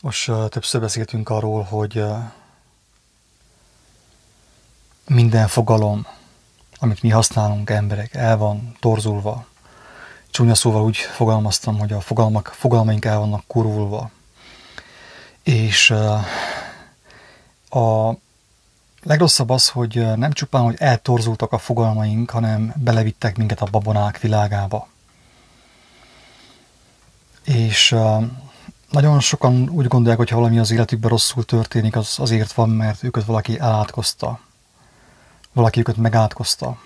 Most többször beszéltünk arról, hogy minden fogalom, amit mi használunk emberek, el van torzulva. Csúnya szóval úgy fogalmaztam, hogy a fogalmak, fogalmaink el vannak kurulva. És a legrosszabb az, hogy nem csupán, hogy eltorzultak a fogalmaink, hanem belevittek minket a babonák világába. És nagyon sokan úgy gondolják, hogy ha valami az életükben rosszul történik, az azért van, mert őket valaki elátkozta. Valaki őket megátkozta.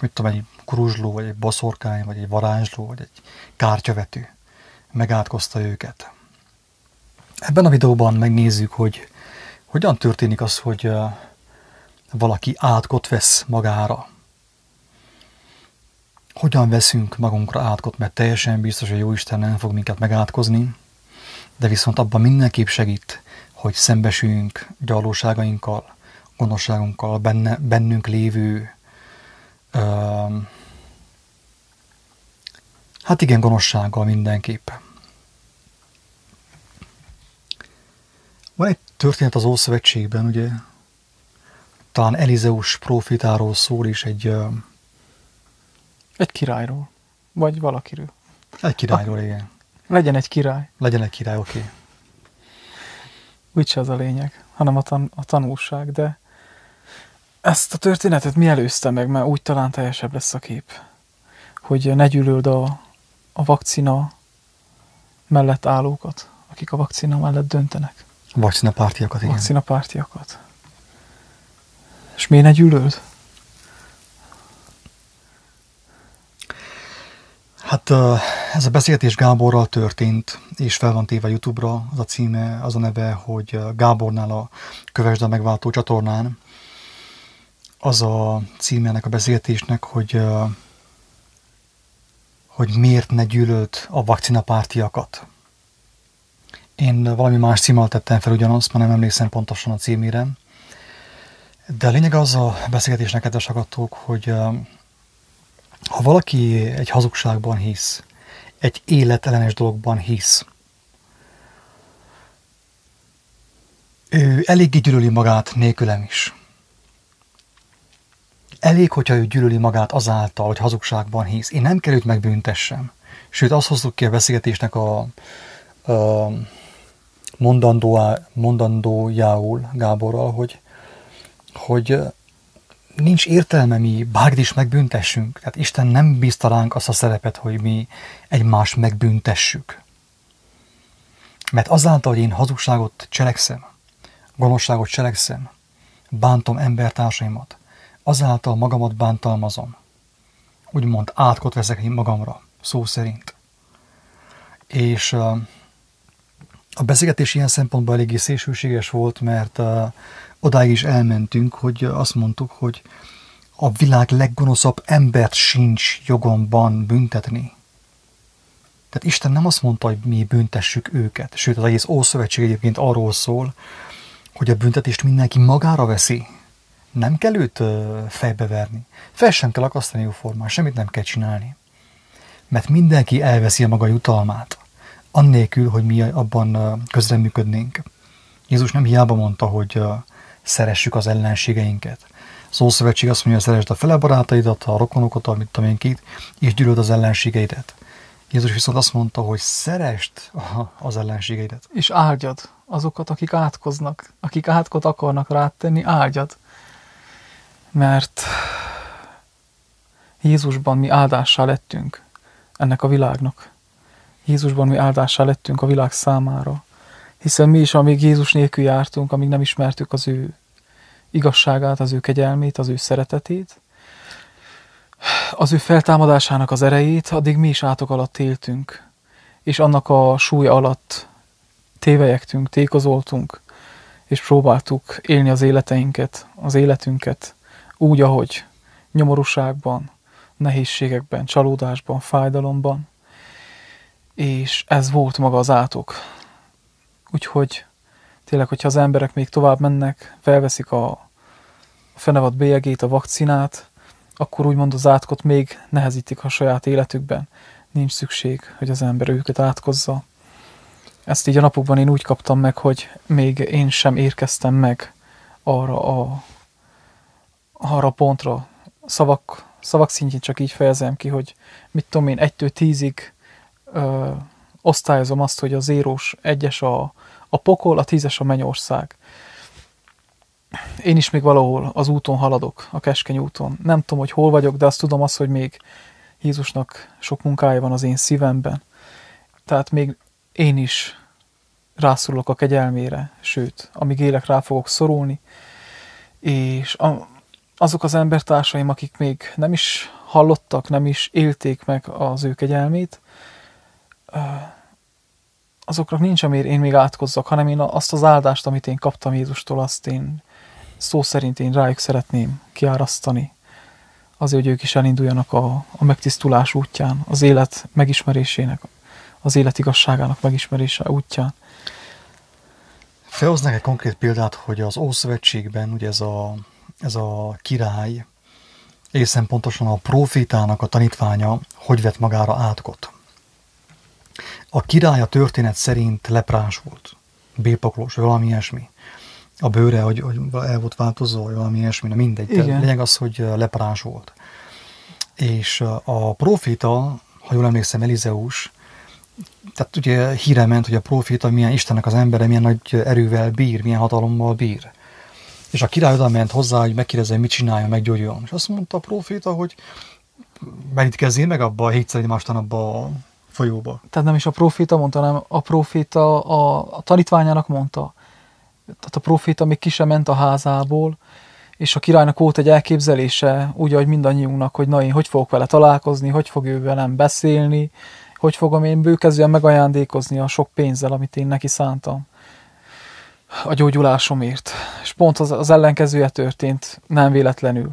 Mit tudom, egy kuruzsló, vagy egy baszorkány, vagy egy varázsló, vagy egy kártyavető megátkozta őket. Ebben a videóban megnézzük, hogy hogyan történik az, hogy valaki átkot vesz magára. Hogyan veszünk magunkra átkot, mert teljesen biztos, hogy Jóisten nem fog minket megátkozni, de viszont abban mindenképp segít, hogy szembesüljünk gyalóságainkkal, gonoszságunkkal, benne, bennünk lévő uh, hát igen, gonoszsággal mindenképp. Van egy történet az Ószövetségben, ugye, talán Elizeus profitáról szól is egy... Uh, egy királyról. Vagy valakiről. Egy királyról, igen. Legyen egy király. Legyen egy király, oké. Okay. Úgyse az a lényeg, hanem a, tan a tanulság, de ezt a történetet mi előzte meg, mert úgy talán teljesebb lesz a kép, hogy ne gyűlöld a, a vakcina mellett állókat, akik a vakcina mellett döntenek. Vakcina pártiakat, igen. Vakcina pártiakat. És miért ne gyűlöld? Hát ez a beszélgetés Gáborral történt, és fel van téve YouTube-ra, az a címe, az a neve, hogy Gábornál a Kövesd a megváltó csatornán. Az a címe ennek a beszélgetésnek, hogy, hogy miért ne gyűlöld a vakcinapártiakat. Én valami más címmel tettem fel ugyanazt, ma nem emlékszem pontosan a címére. De a lényeg az a beszélgetésnek, kedves hogy ha valaki egy hazugságban hisz, egy életellenes dologban hisz, ő eléggé gyűlöli magát nélkülem is. Elég, hogyha ő gyűlöli magát azáltal, hogy hazugságban hisz. Én nem kell megbüntessem. Sőt, azt hoztuk ki a beszélgetésnek a, a mondandójául Gáborral, hogy, hogy nincs értelme mi bárkit is megbüntessünk. Tehát Isten nem bízta ránk azt a szerepet, hogy mi egymást megbüntessük. Mert azáltal, hogy én hazugságot cselekszem, gonoszságot cselekszem, bántom embertársaimat, azáltal magamat bántalmazom. Úgymond átkot veszek én magamra, szó szerint. És a beszélgetés ilyen szempontból eléggé szélsőséges volt, mert uh, odáig is elmentünk, hogy azt mondtuk, hogy a világ leggonoszabb embert sincs jogomban büntetni. Tehát Isten nem azt mondta, hogy mi büntessük őket, sőt az egész Ószövetség egyébként arról szól, hogy a büntetést mindenki magára veszi. Nem kell őt fejbeverni. Fel sem kell akasztani jóformán, semmit nem kell csinálni. Mert mindenki elveszi a maga jutalmát, annélkül, hogy mi abban közreműködnénk. Jézus nem hiába mondta, hogy szeressük az ellenségeinket. Az Ószövetség azt mondja, szeresd a fele barátaidat, a rokonokat, amit tudom kit, és gyűlöld az ellenségeidet. Jézus viszont azt mondta, hogy szerest az ellenségeidet. És áldjad azokat, akik átkoznak, akik átkot akarnak rátenni, áldjad. Mert Jézusban mi áldássá lettünk ennek a világnak. Jézusban mi áldássá lettünk a világ számára. Hiszen mi is, amíg Jézus nélkül jártunk, amíg nem ismertük az ő igazságát, az ő kegyelmét, az ő szeretetét, az ő feltámadásának az erejét, addig mi is átok alatt éltünk, és annak a súly alatt tévejegtünk, tékozoltunk, és próbáltuk élni az életeinket, az életünket úgy, ahogy nyomorúságban, nehézségekben, csalódásban, fájdalomban, és ez volt maga az átok, Úgyhogy tényleg, hogyha az emberek még tovább mennek, felveszik a fenevad bélyegét, a vakcinát, akkor úgymond az átkot még nehezítik a saját életükben. Nincs szükség, hogy az ember őket átkozza. ezt így a napokban én úgy kaptam meg, hogy még én sem érkeztem meg arra a, arra a pontra. Szavak, szavak szintjén csak így fejezem ki, hogy mit tudom én, egytől tízig ö, osztályozom azt, hogy a zérós egyes a, a pokol, a tízes a mennyország. Én is még valahol az úton haladok, a keskeny úton. Nem tudom, hogy hol vagyok, de azt tudom azt, hogy még Jézusnak sok munkája van az én szívemben. Tehát még én is rászorulok a kegyelmére, sőt, amíg élek, rá fogok szorulni, és a, azok az embertársaim, akik még nem is hallottak, nem is élték meg az ő kegyelmét, azoknak nincs, amire én még átkozzak, hanem én azt az áldást, amit én kaptam Jézustól, azt én szó szerint én rájuk szeretném kiárasztani, azért, hogy ők is elinduljanak a, a megtisztulás útján, az élet megismerésének, az élet igazságának megismerése útján. Felhoznak egy konkrét példát, hogy az Ószövetségben ugye ez a, ez a király, egészen pontosan a profétának a tanítványa, hogy vett magára átkot. A király a történet szerint leprás volt, bépaklós, vagy valami ilyesmi. A bőre, hogy, hogy el volt változó, vagy valami ilyesmi, na mindegy. Igen. Lényeg az, hogy leprás volt. És a proféta, ha jól emlékszem, Elizeus, tehát ugye híre ment, hogy a proféta milyen Istennek az embere, milyen nagy erővel bír, milyen hatalommal bír. És a király oda ment hozzá, hogy megkérdezze, mit csinálja, meggyógyuljon. És azt mondta a proféta, hogy merítkezzél meg abba a hétszer egymástán abba a folyóba. Tehát nem is a proféta mondta, hanem a proféta a, a tanítványának mondta. Tehát a proféta még ki sem ment a házából, és a királynak volt egy elképzelése, úgy, ahogy mindannyiunknak, hogy na én hogy fogok vele találkozni, hogy fog ő velem beszélni, hogy fogom én bőkezően megajándékozni a sok pénzzel, amit én neki szántam a gyógyulásomért. És pont az, az ellenkezője történt, nem véletlenül.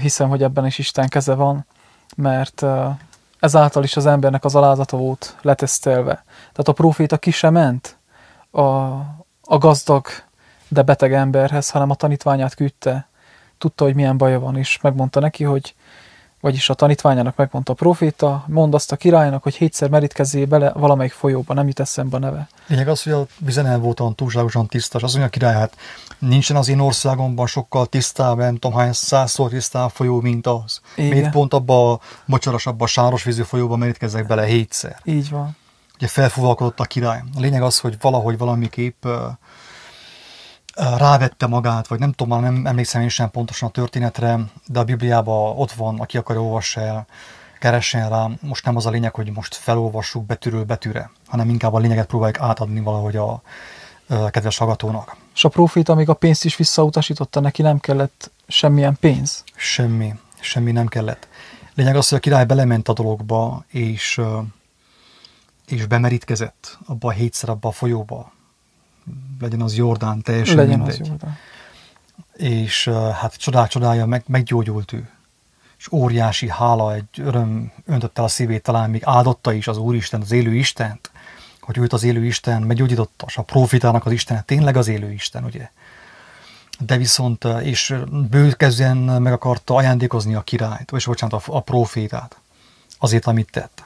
Hiszem, hogy ebben is Isten keze van, mert ezáltal is az embernek az alázata volt letesztelve. Tehát a proféta ki sem ment a, a gazdag, de beteg emberhez, hanem a tanítványát küldte. Tudta, hogy milyen baja van, és megmondta neki, hogy vagyis a tanítványának megmondta a proféta, mond azt a királynak, hogy hétszer merítkezzé bele valamelyik folyóba, nem jut eszembe a neve. Lényeg az, hogy a vize volt olyan túlságosan tiszta, és az mondja a király, hát nincsen az én országomban sokkal tisztább, nem tudom hány százszor tisztább folyó, mint az. Igen. Miért pont abba a mocsaras, abba a sáros vízű folyóba merítkezzek bele hétszer. Így van. Ugye felfúvalkodott a király. A lényeg az, hogy valahogy valamiképp rávette magát, vagy nem tudom, nem emlékszem én sem pontosan a történetre, de a Bibliában ott van, aki akar olvassa el, keressen rá. Most nem az a lényeg, hogy most felolvassuk betűről betűre, hanem inkább a lényeget próbáljuk átadni valahogy a, a kedves hallgatónak. És a profita még a pénzt is visszautasította, neki nem kellett semmilyen pénz? Semmi, semmi nem kellett. Lényeg az, hogy a király belement a dologba, és, és bemerítkezett abba a hétszer, abba a folyóba, legyen az Jordán, teljesen legyen mindegy. Az Jordán. És hát csodál csodája, meg, meggyógyult ő. És óriási hála, egy öröm öntötte a szívét, talán még áldotta is az Úristen, az élő Istent, hogy őt az élő Isten meggyógyította, és a profitának az Isten, tényleg az élő Isten, ugye? De viszont, és bőkezően meg akarta ajándékozni a királyt, vagy bocsánat, a, a profétát, azért, amit tett.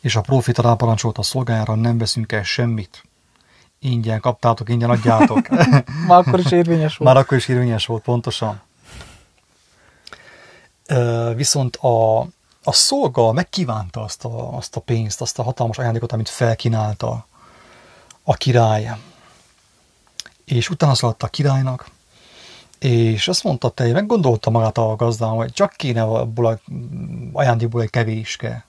És a profita ráparancsolt a szolgájára, nem veszünk el semmit, ingyen kaptátok, ingyen adjátok. Már akkor is érvényes volt. Már akkor is érvényes volt, pontosan. Viszont a, a szolga megkívánta azt a, azt a pénzt, azt a hatalmas ajándékot, amit felkínálta a király. És utána szaladt a királynak, és azt mondta, te meggondolta magát a gazdán, hogy csak kéne abból a ajándékból egy kevéske.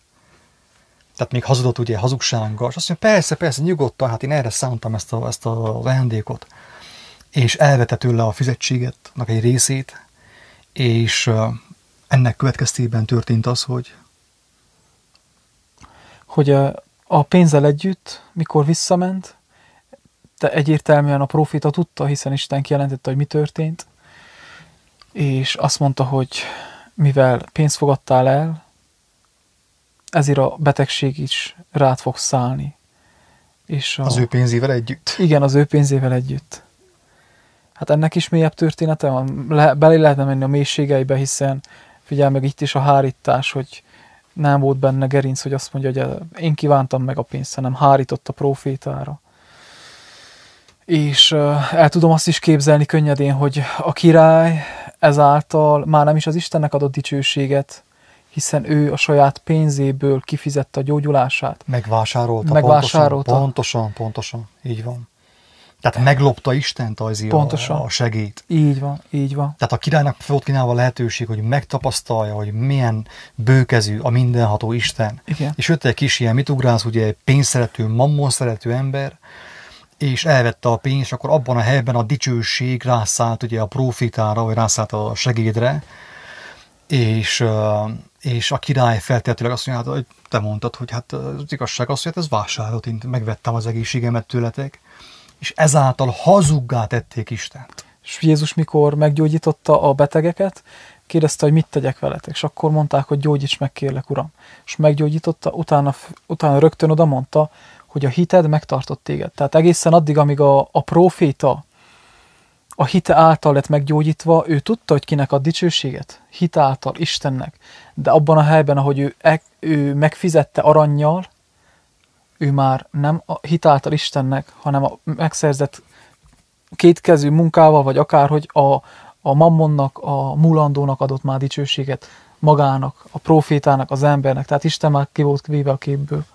Tehát még hazudott ugye hazugsággal, és azt mondja, persze, persze, nyugodtan, hát én erre szántam ezt, a, ezt a, ajándékot. És elvette tőle a fizetséget, egy részét, és ennek következtében történt az, hogy... Hogy a pénzzel együtt, mikor visszament, de egyértelműen a profita tudta, hiszen Isten kijelentette, hogy mi történt, és azt mondta, hogy mivel pénzt fogadtál el, ezért a betegség is rád fog szállni. És a, az ő pénzével együtt? Igen, az ő pénzével együtt. Hát ennek is mélyebb története van. Le, belé lehetne menni a mélységeibe, hiszen figyelj meg itt is a hárítás, hogy Nem volt benne gerinc, hogy azt mondja, hogy én kívántam meg a pénzt, hanem hárított a profétára. És el tudom azt is képzelni könnyedén, hogy a király ezáltal már nem is az Istennek adott dicsőséget, hiszen ő a saját pénzéből kifizette a gyógyulását. Megvásárolta. Megvásárolta. Pontosan, pontosan, pontosan. Így van. Tehát meglopta Isten tajzi Pontosan. a, segít. Így van, így van. Tehát a királynak volt kínálva lehetőség, hogy megtapasztalja, hogy milyen bőkezű a mindenható Isten. Igen. És jött egy kis ilyen mitugrász, ugye egy pénzszerető, mammon szerető ember, és elvette a pénzt, és akkor abban a helyben a dicsőség rászállt ugye a profitára, vagy rászállt a segédre, és, és a király feltétlenül azt mondja, hát, te mondtad, hogy hát az igazság az, hogy hát ez vásárolt, én megvettem az egészségemet tőletek, és ezáltal hazuggá tették Istent. És Jézus mikor meggyógyította a betegeket, kérdezte, hogy mit tegyek veletek, és akkor mondták, hogy gyógyíts meg, kérlek, uram. És meggyógyította, utána, utána rögtön oda mondta, hogy a hited megtartott téged. Tehát egészen addig, amíg a, a proféta a hite által lett meggyógyítva, ő tudta, hogy kinek a dicsőséget? Hite által, Istennek. De abban a helyben, ahogy ő, e, ő megfizette aranyjal, ő már nem a hit által Istennek, hanem a megszerzett kétkezű munkával, vagy akárhogy a, a mammonnak, a mulandónak adott már dicsőséget magának, a profétának, az embernek. Tehát Isten már ki volt véve a képből.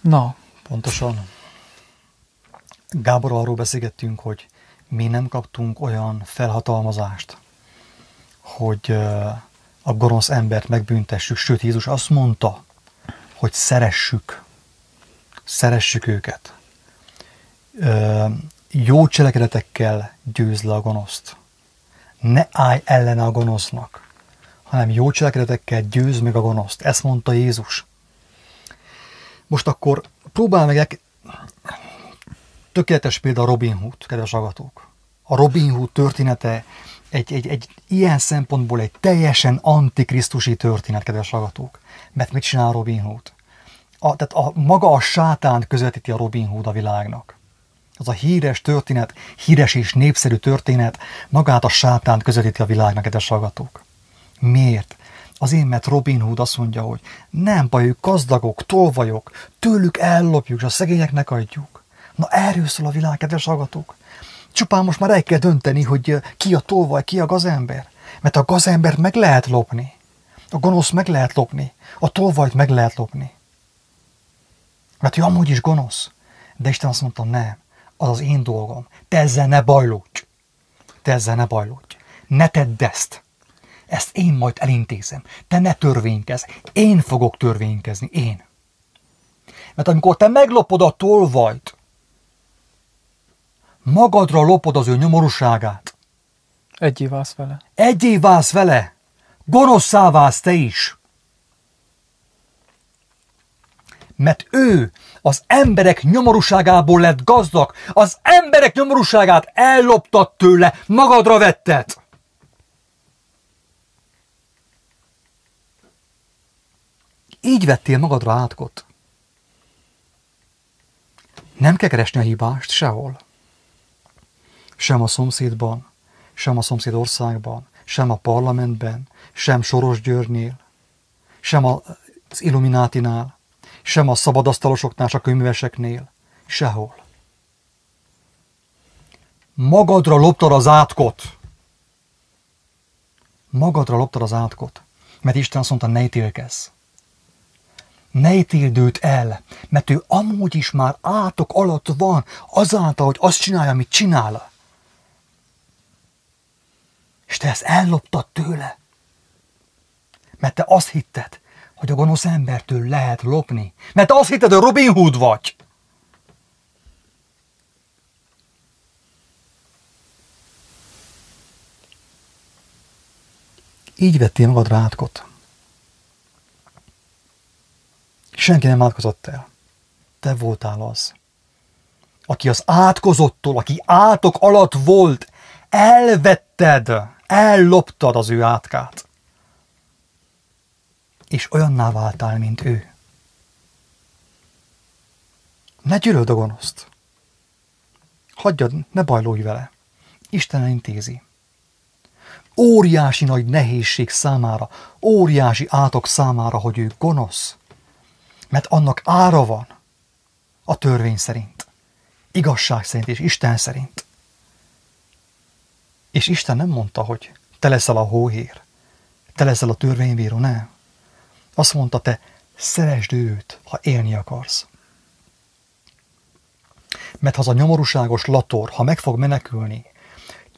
Na. Pontosan. Gábor, arról beszélgettünk, hogy mi nem kaptunk olyan felhatalmazást, hogy a gonosz embert megbüntessük, sőt Jézus azt mondta, hogy szeressük, szeressük őket. Jó cselekedetekkel győz le a gonoszt. Ne állj ellene a gonosznak, hanem jó cselekedetekkel győz meg a gonoszt. Ezt mondta Jézus. Most akkor próbál meg tökéletes példa Robin Hood, kedves agatók. A Robin Hood története egy, egy, egy ilyen szempontból egy teljesen antikrisztusi történet, kedves agatók. Mert mit csinál Robin Hood? A, tehát a, maga a sátán közvetíti a Robin Hood a világnak. Az a híres történet, híres és népszerű történet magát a sátánt közvetíti a világnak, kedves agatók. Miért? Azért, mert Robin Hood azt mondja, hogy nem baj, ők gazdagok, tolvajok, tőlük ellopjuk, és a szegényeknek adjuk. Na erről szól a világ, kedves hallgatók. Csupán most már el kell dönteni, hogy ki a tolvaj, ki a gazember. Mert a gazembert meg lehet lopni. A gonosz meg lehet lopni. A tolvajt meg lehet lopni. Mert ő amúgy is gonosz. De Isten azt mondta, nem, az az én dolgom. Te ezzel ne bajlódj. Te ezzel ne bajlódj. Ne tedd ezt. Ezt én majd elintézem. Te ne törvénykezz. Én fogok törvénykezni. Én. Mert amikor te meglopod a tolvajt, magadra lopod az ő nyomorúságát. Egyé válsz vele. Egyé válsz vele. Gonoszszá válsz te is. Mert ő az emberek nyomorúságából lett gazdag, az emberek nyomorúságát elloptad tőle, magadra vetted. Így vettél magadra átkot. Nem kell keresni a hibást sehol. Sem a szomszédban, sem a szomszéd országban, sem a parlamentben, sem Soros Györgynél, sem az Illuminátinál, sem a szabadasztalosoknál, a könyveseknél, sehol. Magadra loptad az átkot. Magadra loptad az átkot. Mert Isten azt mondta, ne ítélkezz ne ítéld őt el, mert ő amúgy is már átok alatt van, azáltal, hogy azt csinálja, amit csinál. És te ezt elloptad tőle. Mert te azt hitted, hogy a gonosz embertől lehet lopni. Mert te azt hitted, hogy Robin Hood vagy. Így vettél magadra átkot. Senki nem átkozott el. Te voltál az. Aki az átkozottól, aki átok alatt volt, elvetted, elloptad az ő átkát. És olyanná váltál, mint ő. Ne gyűlöld a gonoszt. Hagyjad, ne bajlódj vele. Isten intézi. óriási nagy nehézség számára, óriási átok számára, hogy ő gonosz. Mert annak ára van a törvény szerint, igazság szerint és Isten szerint. És Isten nem mondta, hogy te leszel a hóhér, te leszel a törvénybíró, nem. Azt mondta, te szeresd őt, ha élni akarsz. Mert ha az a nyomorúságos lator, ha meg fog menekülni,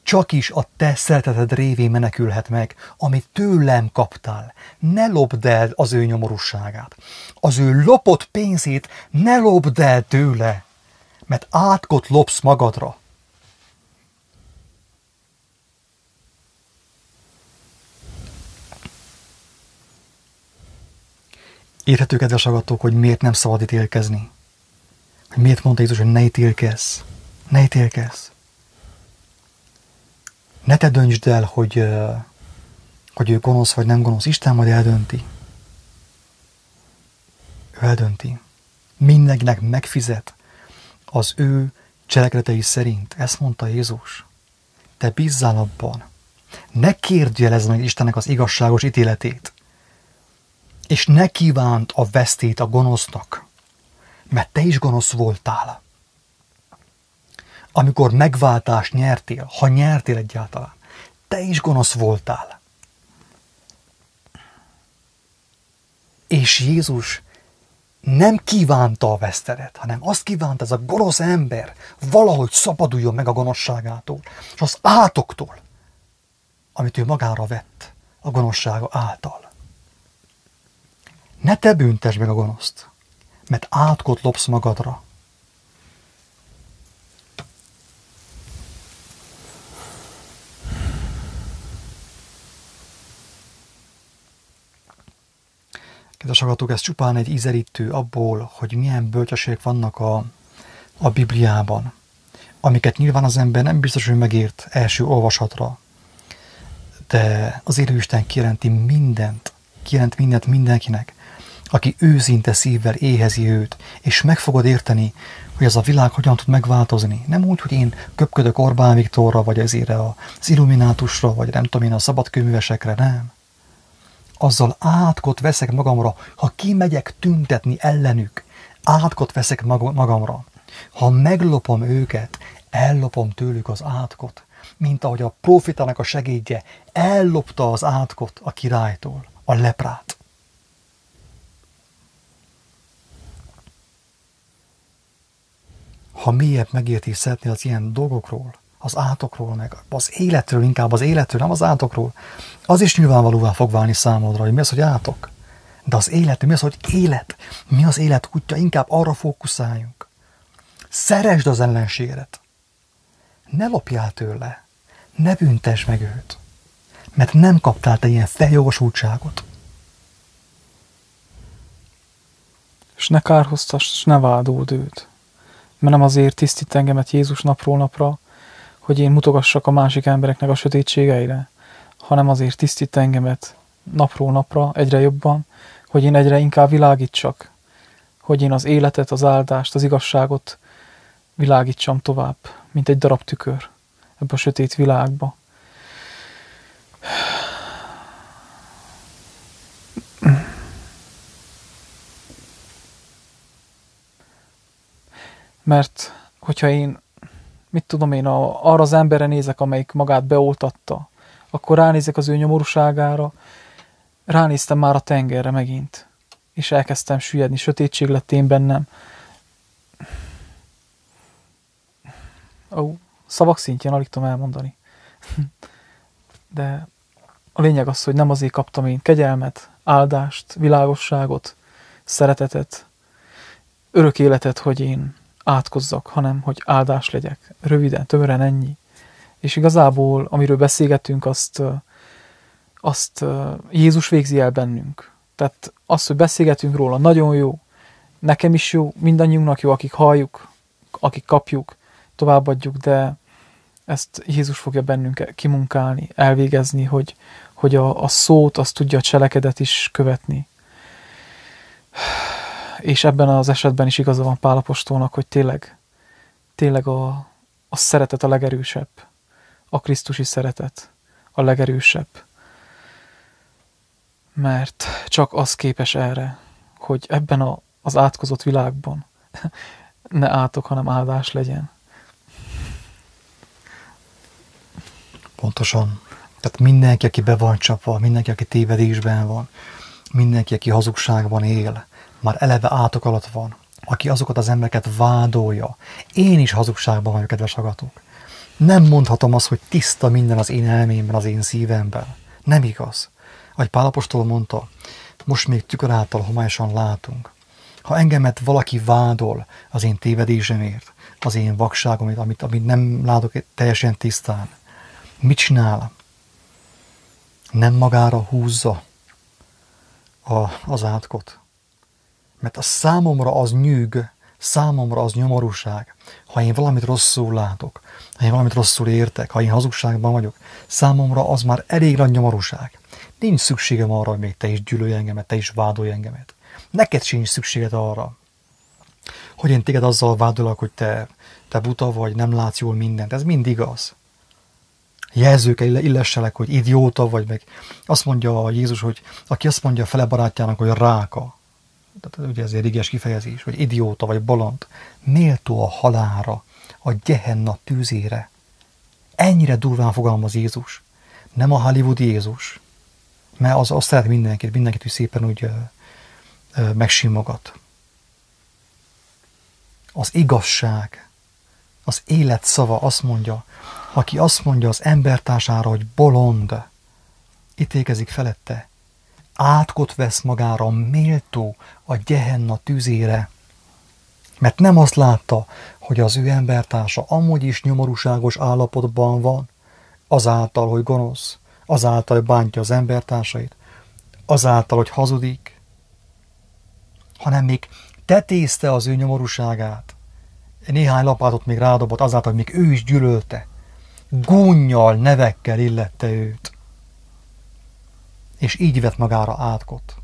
csak is a te szereteted révén menekülhet meg, amit tőlem kaptál. Ne lopd el az ő nyomorúságát. Az ő lopott pénzét ne lopd el tőle, mert átkot lopsz magadra. Érthető, kedves agatok, hogy miért nem szabad ítélkezni. Hogy miért mondta Jézus, hogy ne ítélkezz. Ne ítélkezz. Ne te döntsd el, hogy, hogy ő gonosz vagy nem gonosz. Isten majd eldönti. Ő eldönti. Mindenkinek megfizet az ő cselekedetei szerint. Ezt mondta Jézus. Te bízzál abban. Ne kérdjelezd meg Istennek az igazságos ítéletét és ne kívánt a vesztét a gonosznak, mert te is gonosz voltál. Amikor megváltást nyertél, ha nyertél egyáltalán, te is gonosz voltál. És Jézus nem kívánta a vesztedet, hanem azt kívánta ez a gonosz ember valahogy szabaduljon meg a gonoszságától, és az átoktól, amit ő magára vett a gonoszsága által. Ne te büntesd meg a gonoszt, mert átkot lopsz magadra. Kedves hallgatók, ez csupán egy ízelítő abból, hogy milyen bölcsességek vannak a, a Bibliában, amiket nyilván az ember nem biztos, hogy megért első olvasatra, de az élő Isten kijelenti mindent, kijelent mindent mindenkinek, aki őszinte szívvel éhezi őt, és meg fogod érteni, hogy ez a világ hogyan tud megváltozni. Nem úgy, hogy én köpködök Orbán Viktorra, vagy ezért az illuminátusra, vagy nem tudom én a szabadkőművesekre, nem. Azzal átkot veszek magamra, ha kimegyek tüntetni ellenük, átkot veszek magamra. Ha meglopom őket, ellopom tőlük az átkot, mint ahogy a profitának a segédje ellopta az átkot a királytól, a leprát. Ha mélyebb megértés szeretnél az ilyen dolgokról, az átokról, meg az életről, inkább az életről, nem az átokról, az is nyilvánvalóvá fog válni számodra, hogy mi az, hogy átok. De az élet, mi az, hogy élet? Mi az élet útja? Inkább arra fókuszáljunk. Szeresd az ellenségedet. Ne lopjál tőle. Ne büntess meg őt. Mert nem kaptál te ilyen feljogosultságot. És ne kárhoztass, és ne vádold őt mert nem azért tisztít engemet Jézus napról napra, hogy én mutogassak a másik embereknek a sötétségeire, hanem azért tisztít engemet napról napra egyre jobban, hogy én egyre inkább világítsak, hogy én az életet, az áldást, az igazságot világítsam tovább, mint egy darab tükör ebbe a sötét világba. Mert hogyha én, mit tudom én, a, arra az emberre nézek, amelyik magát beoltatta, akkor ránézek az ő nyomorúságára, ránéztem már a tengerre megint, és elkezdtem süllyedni, sötétség lett én bennem. Ó, szavak szintjén alig tudom elmondani. De a lényeg az, hogy nem azért kaptam én kegyelmet, áldást, világosságot, szeretetet, örök életet, hogy én átkozzak, hanem hogy áldás legyek. Röviden, tömören ennyi. És igazából, amiről beszélgetünk, azt, azt Jézus végzi el bennünk. Tehát az, hogy beszélgetünk róla, nagyon jó, nekem is jó, mindannyiunknak jó, akik halljuk, akik kapjuk, továbbadjuk, de ezt Jézus fogja bennünk kimunkálni, elvégezni, hogy, hogy a, a szót azt tudja a cselekedet is követni és ebben az esetben is igaza van Pálapostolnak, hogy tényleg, tényleg a, a szeretet a legerősebb, a Krisztusi szeretet, a legerősebb. Mert csak az képes erre, hogy ebben a, az átkozott világban ne átok, hanem áldás legyen. Pontosan. Tehát mindenki, aki be van csapva, mindenki, aki tévedésben van, mindenki, aki hazugságban él, már eleve átok alatt van, aki azokat az embereket vádolja. Én is hazugságban vagyok, kedves agatok. Nem mondhatom azt, hogy tiszta minden az én elmémben, az én szívemben. Nem igaz. Ahogy Pálapostól mondta, most még tükör által homályosan látunk. Ha engemet valaki vádol az én tévedésemért, az én vakságomért, amit, amit nem látok teljesen tisztán, mit csinál? Nem magára húzza a, az átkot. Mert a számomra az nyűg, számomra az nyomorúság, ha én valamit rosszul látok, ha én valamit rosszul értek, ha én hazugságban vagyok, számomra az már elég nagy nyomorúság. Nincs szükségem arra, hogy még te is gyűlölj engemet, te is vádolj engemet. Neked sincs szükséged arra, hogy én téged azzal vádolok, hogy te, te buta vagy, nem látsz jól mindent. Ez mind igaz. Jelzőkkel illesselek, hogy idióta vagy, meg azt mondja Jézus, hogy aki azt mondja a fele barátjának, hogy ráka, tehát ugye ez egy riges kifejezés, hogy idióta vagy bolond, méltó a halára, a gyehenna tűzére. Ennyire durván fogalmaz Jézus. Nem a Hollywood Jézus, mert az azt szeret mindenkit, mindenkit, hogy szépen úgy megsimogat. Az igazság, az élet szava azt mondja, aki azt mondja az embertársára, hogy bolond, ítélkezik felette, átkot vesz magára méltó a gyehenna tűzére, mert nem azt látta, hogy az ő embertársa amúgy is nyomorúságos állapotban van, azáltal, hogy gonosz, azáltal, hogy bántja az embertársait, azáltal, hogy hazudik, hanem még tetézte az ő nyomorúságát. Néhány lapátot még rádobott azáltal, hogy még ő is gyűlölte. Gúnyjal, nevekkel illette őt. És így vett magára átkot.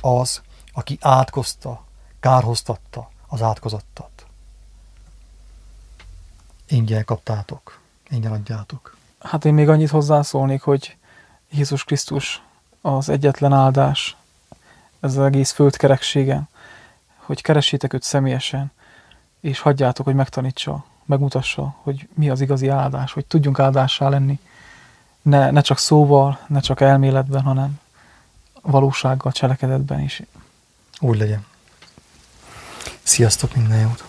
Az, aki átkozta, kárhoztatta az átkozottat. Ingyen kaptátok, ingyen adjátok. Hát én még annyit hozzászólnék, hogy Jézus Krisztus az egyetlen áldás ez az egész földkerekségen, hogy keressétek őt személyesen, és hagyjátok, hogy megtanítsa, megmutassa, hogy mi az igazi áldás, hogy tudjunk áldássá lenni, ne, ne csak szóval, ne csak elméletben, hanem valósággal, cselekedetben is. Úgy legyen. Sziasztok, minden jót!